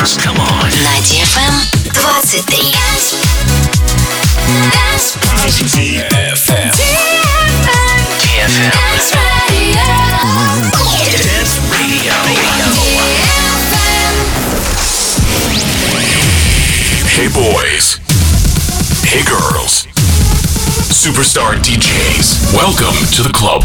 dance. Come on. На DFM 23. DFM. DFM. Dance Radio. Hey boys. Hey girls. Superstar DJs. Welcome to the club.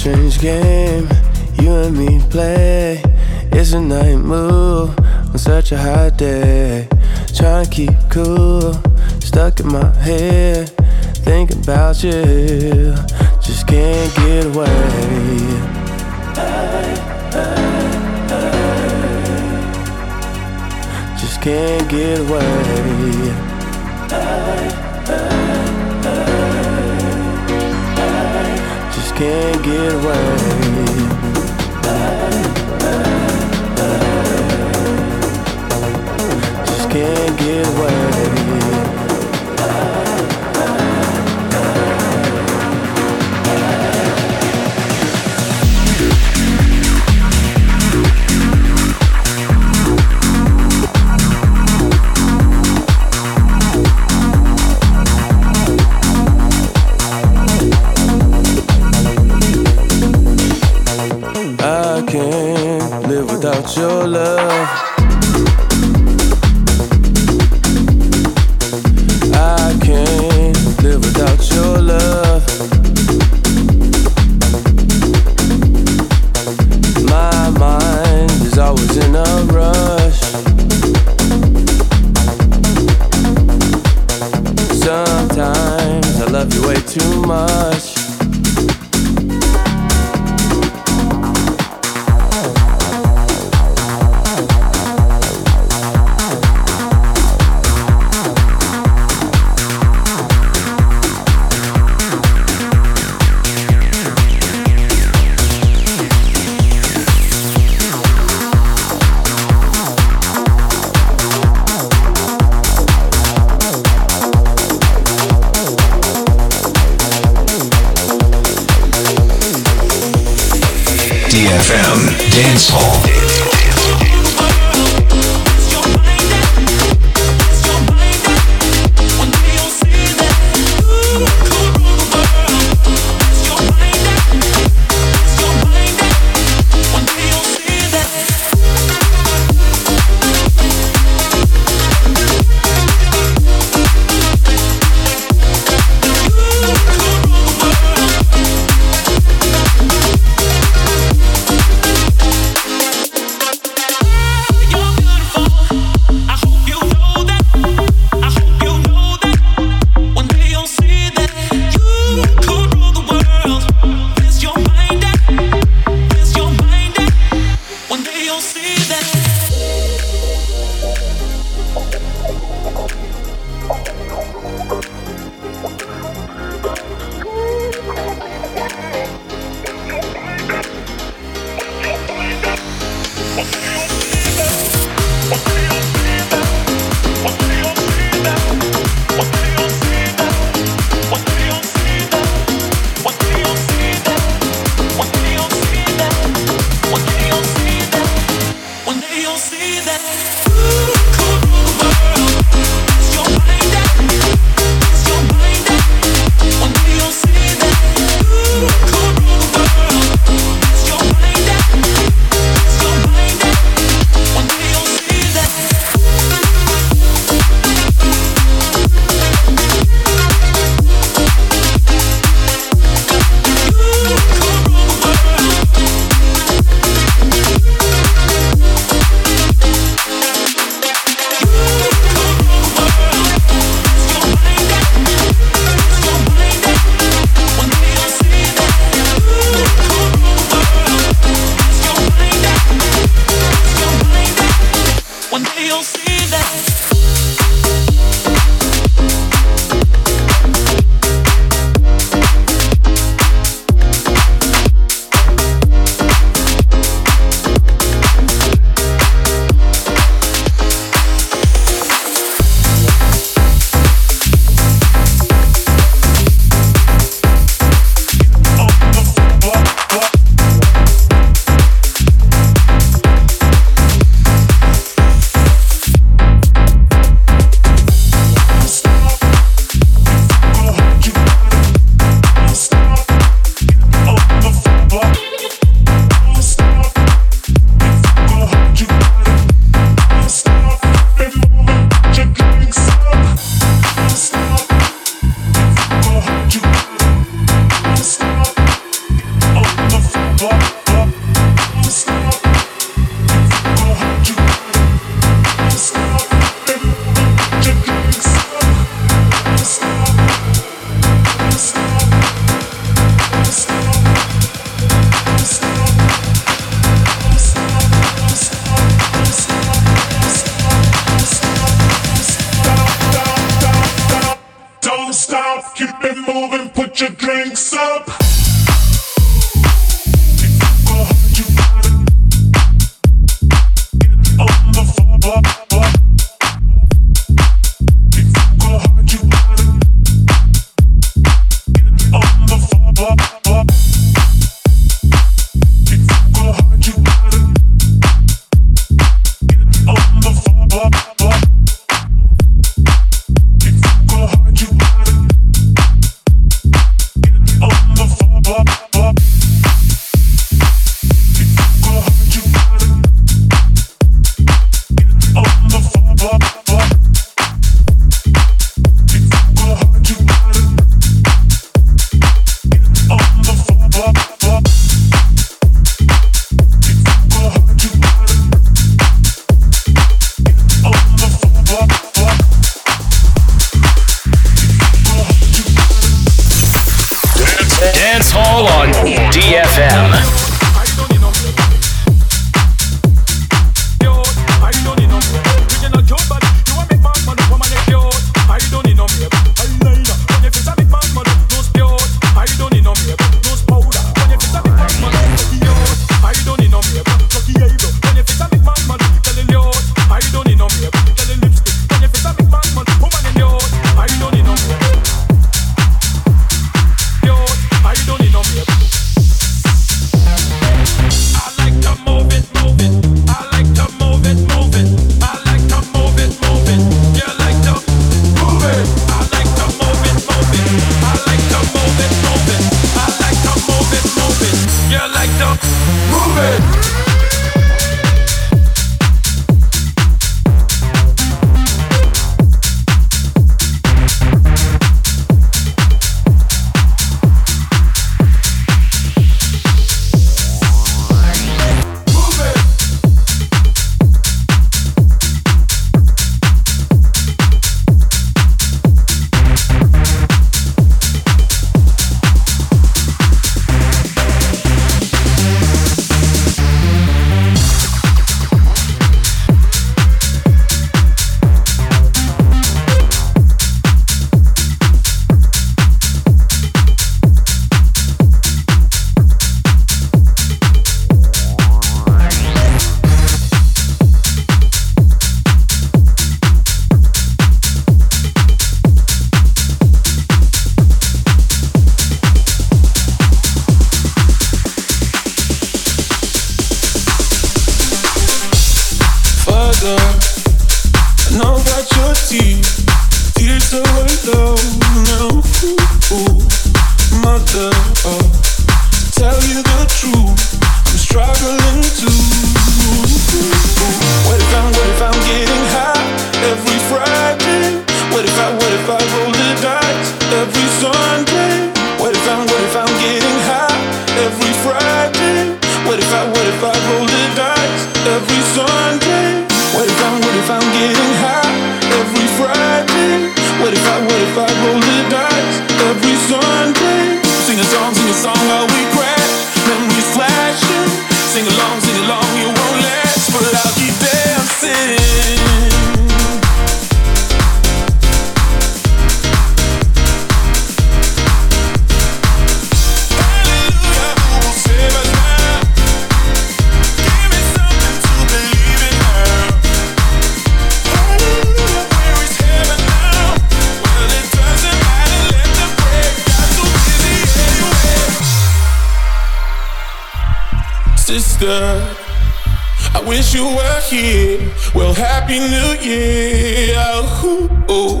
strange game you and me play. It's a night move on such a hot day. Trying to keep cool, stuck in my head, thinking about you. Just can't get away. Just can't get away. Can't get away. Just can't get away. Your love. sister. I wish you were here. Well, happy new year. Ooh, ooh,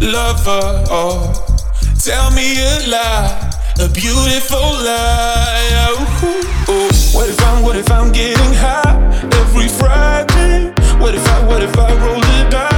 lover. Oh, tell me a lie, a beautiful lie. Ooh, ooh. What if I'm, what if I'm getting high every Friday? What if I, what if I roll the dice?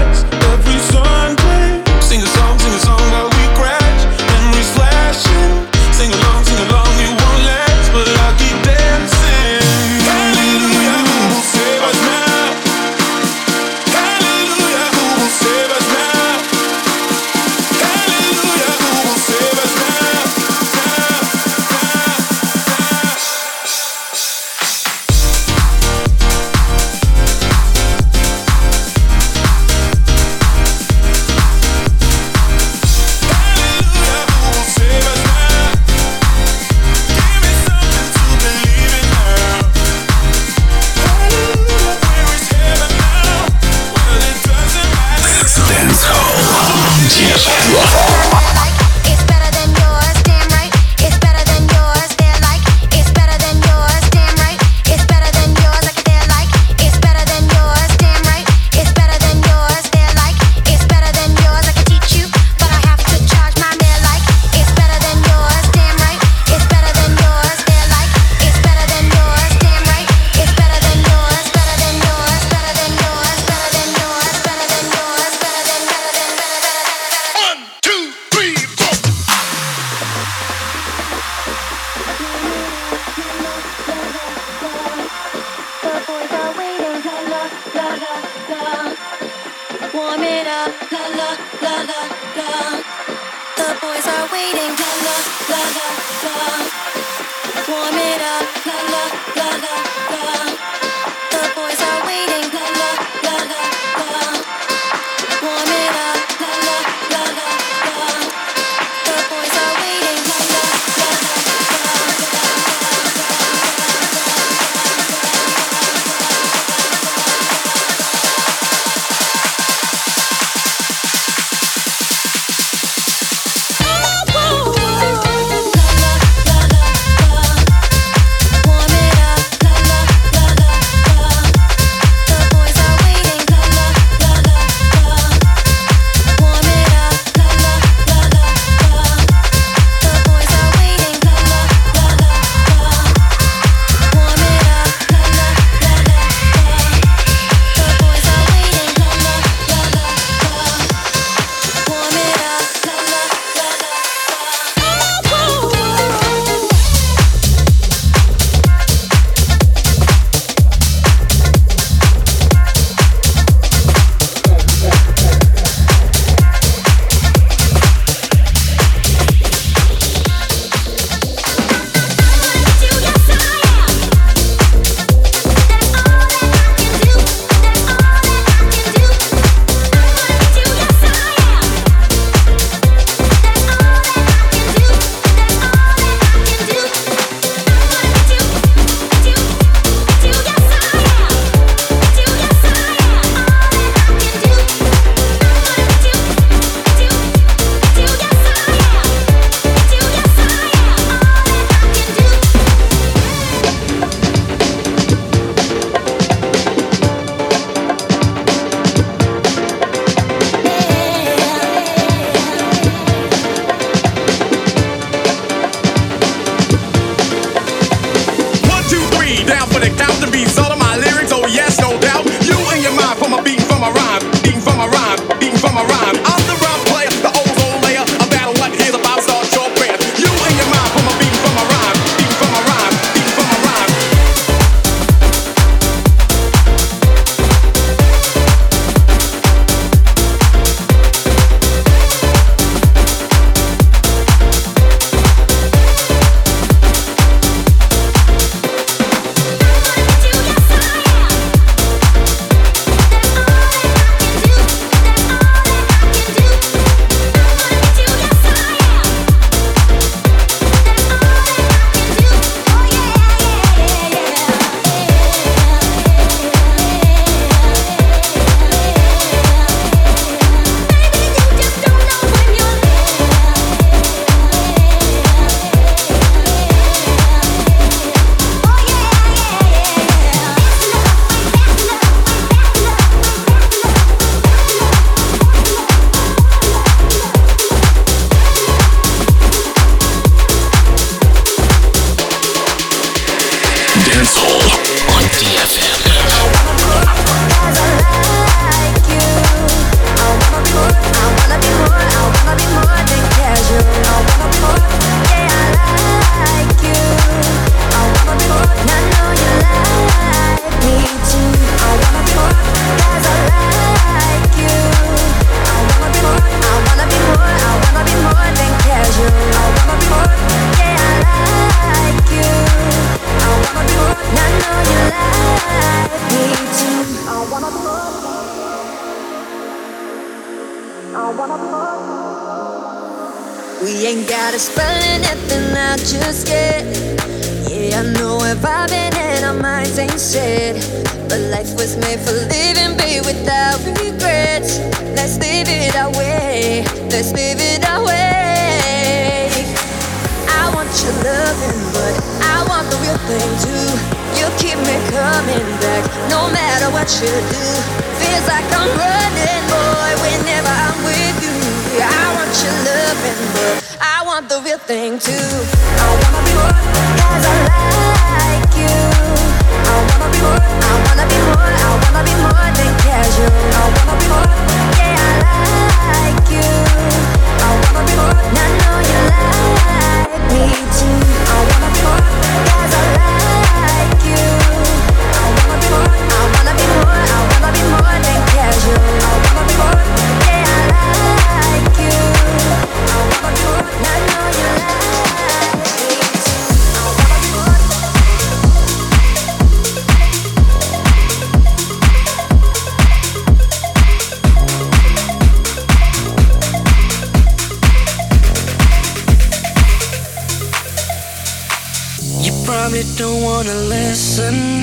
sun.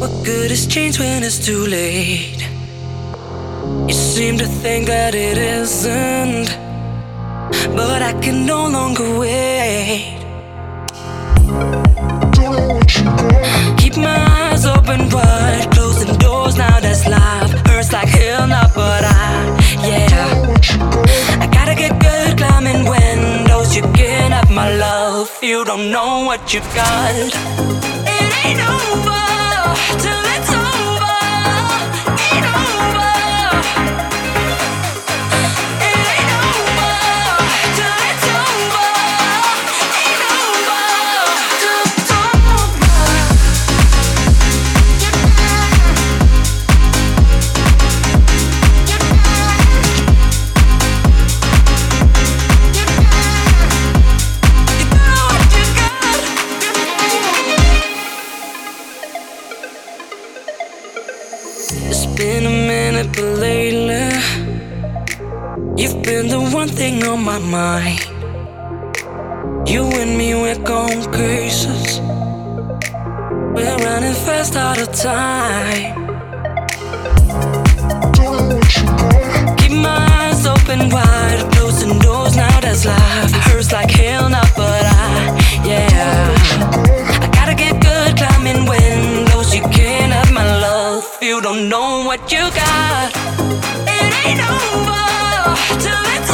What good is change when it's too late? You seem to think that it isn't, but I can no longer wait. Don't know what you Keep my eyes open wide, closing doors now that's life. Hurts like hell now, but I, yeah. I gotta get good climbing windows. You can have my love, you don't know what you've got till on my mind. You and me, we're going cases. We're running fast out of time. Keep my eyes open wide, closing doors now. That's life. Hurts like hell now, but I, yeah. I gotta get good climbing windows. You can't have my love. You don't know what you got. It ain't over till it's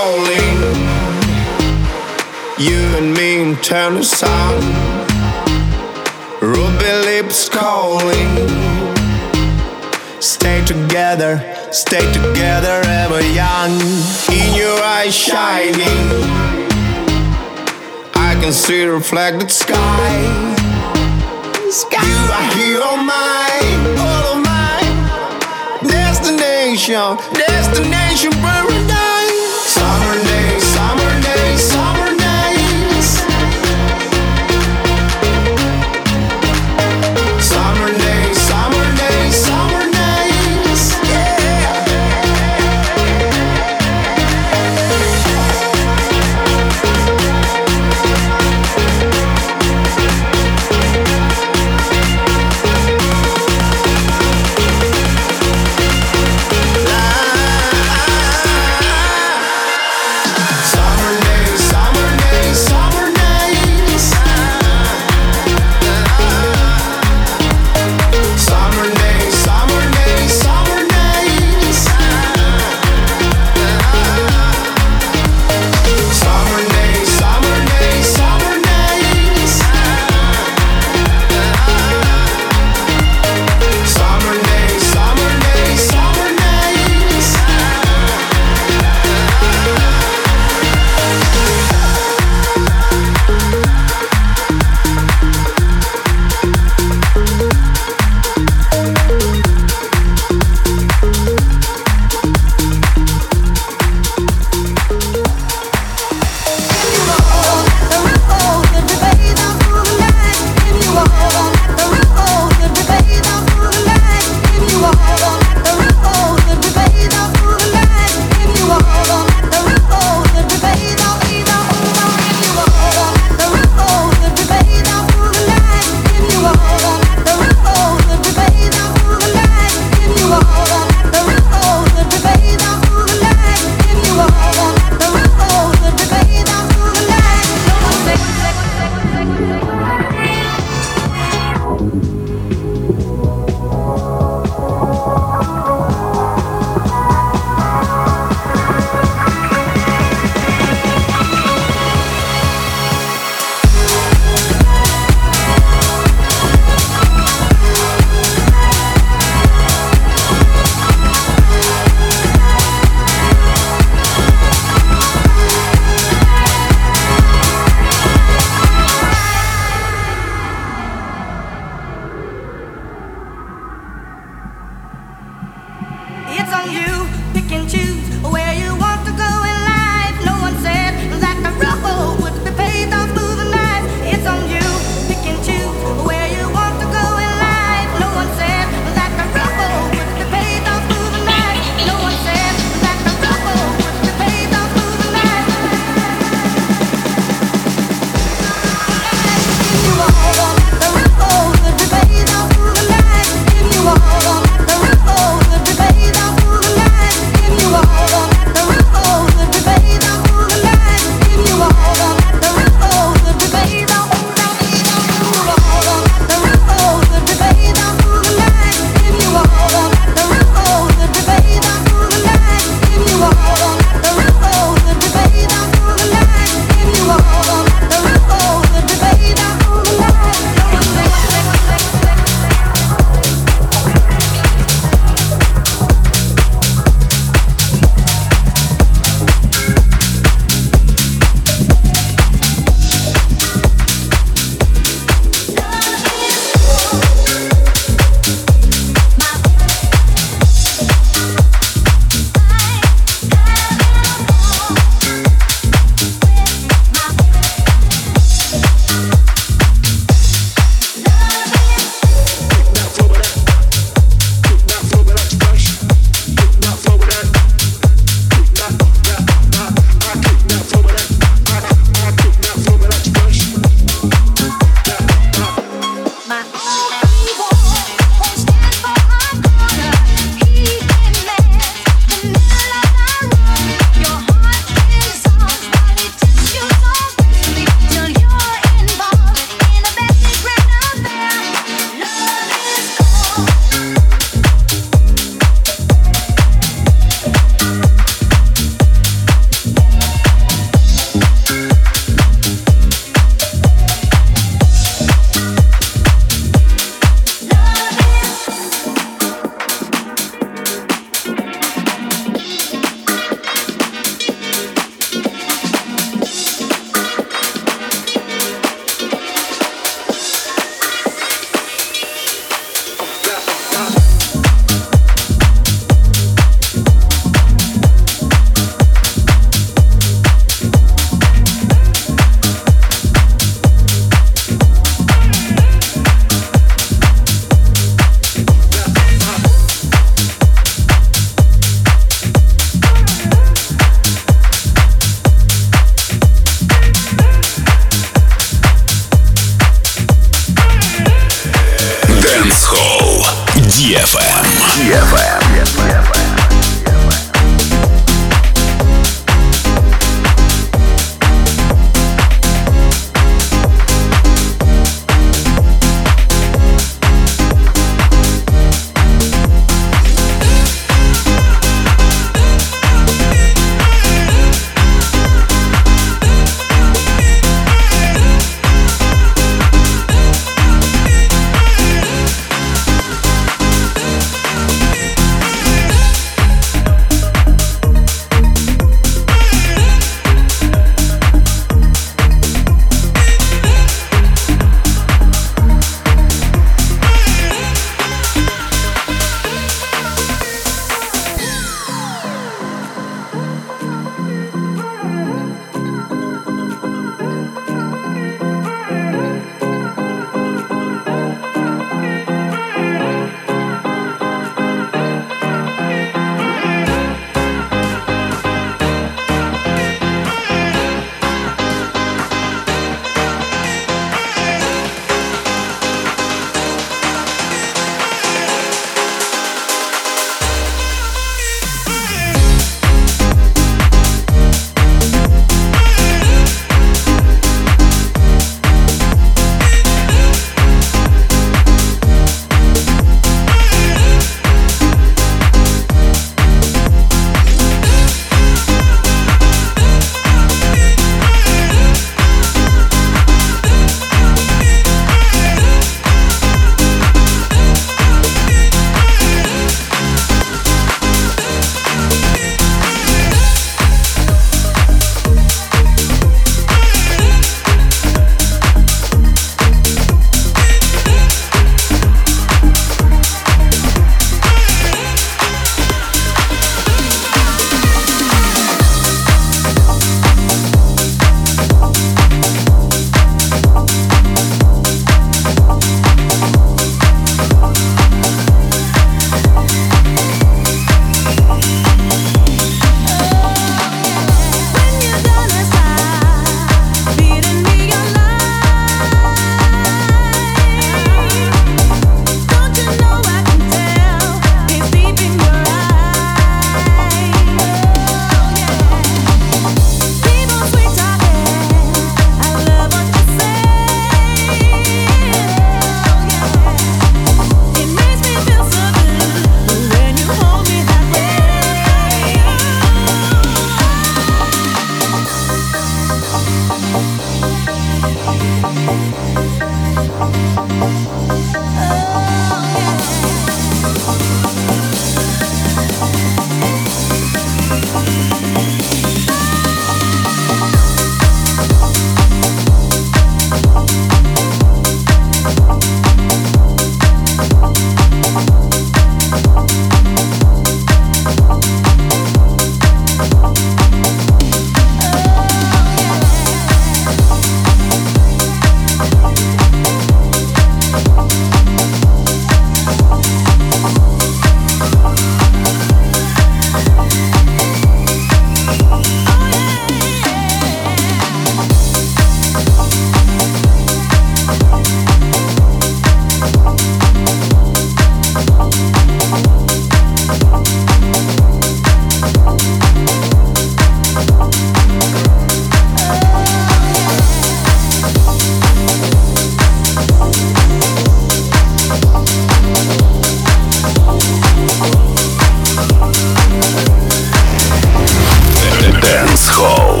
Hall.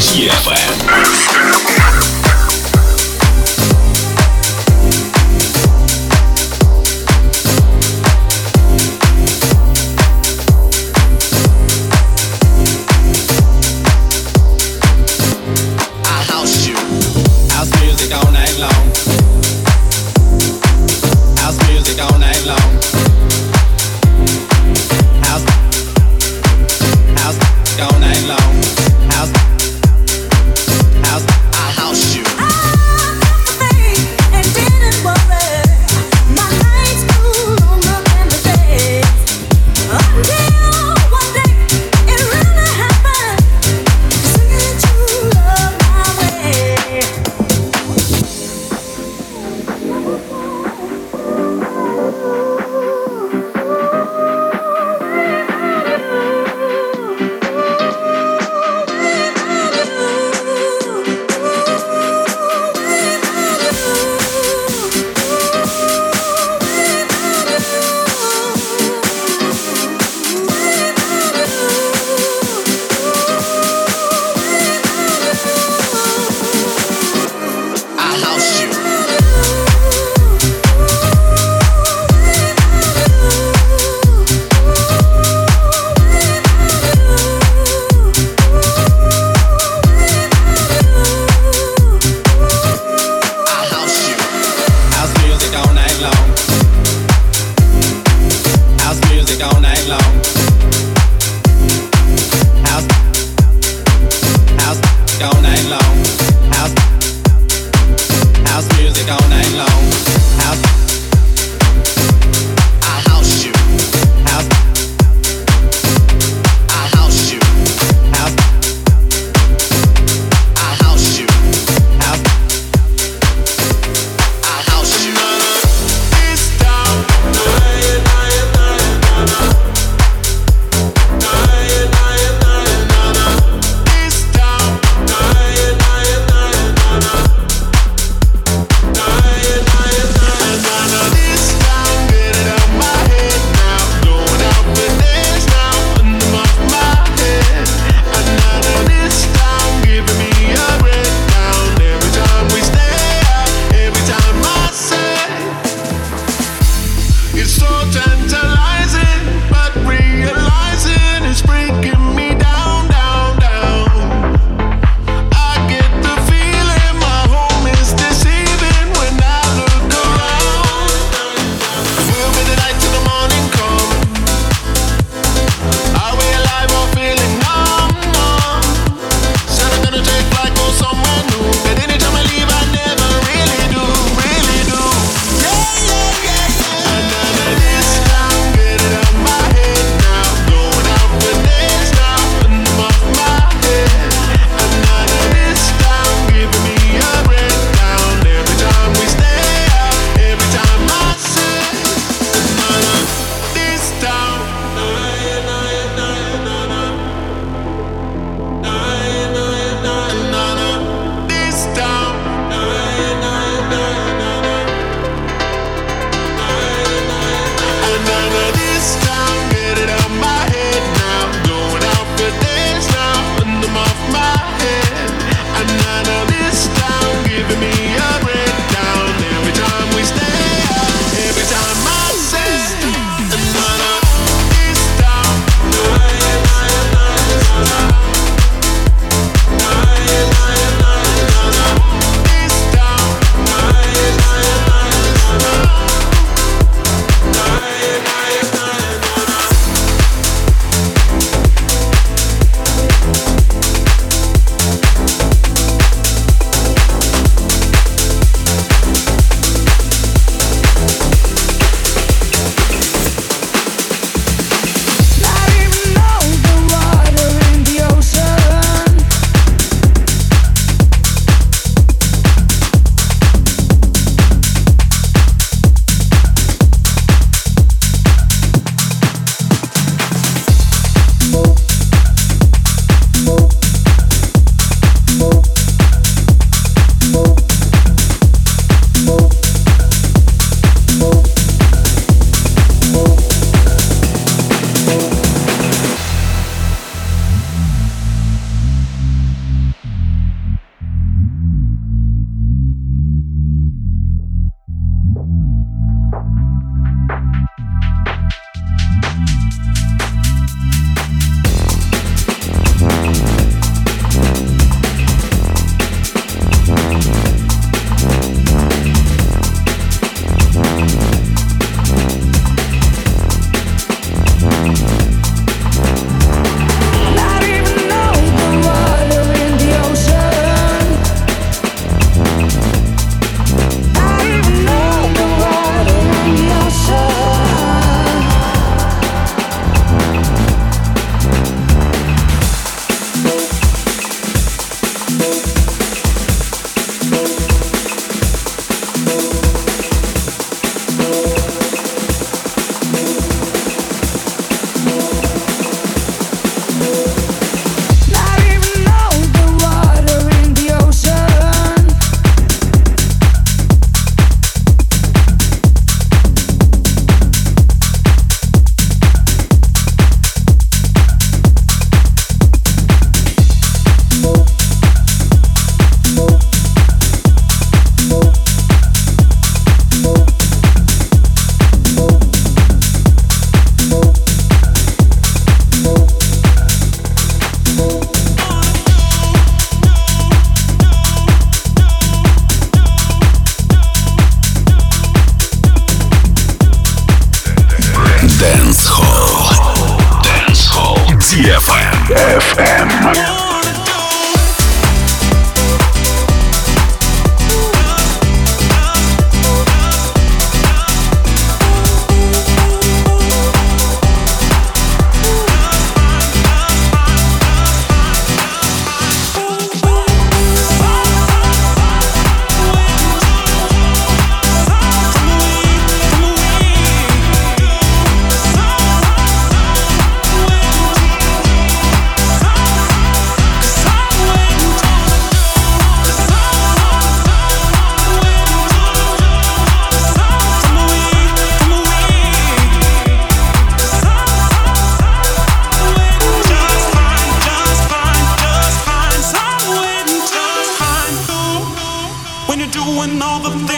DFM.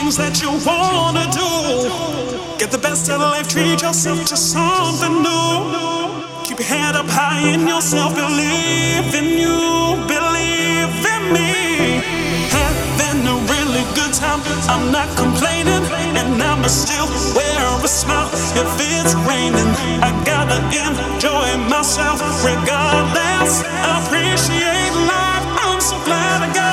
Things that you wanna do. Get the best out of life, treat yourself to something new. Keep your head up high in yourself, believe in you, believe in me. Having a really good time, I'm not complaining, and I'ma still wear a smile if it's raining. I gotta enjoy myself regardless. Appreciate life, I'm so glad I got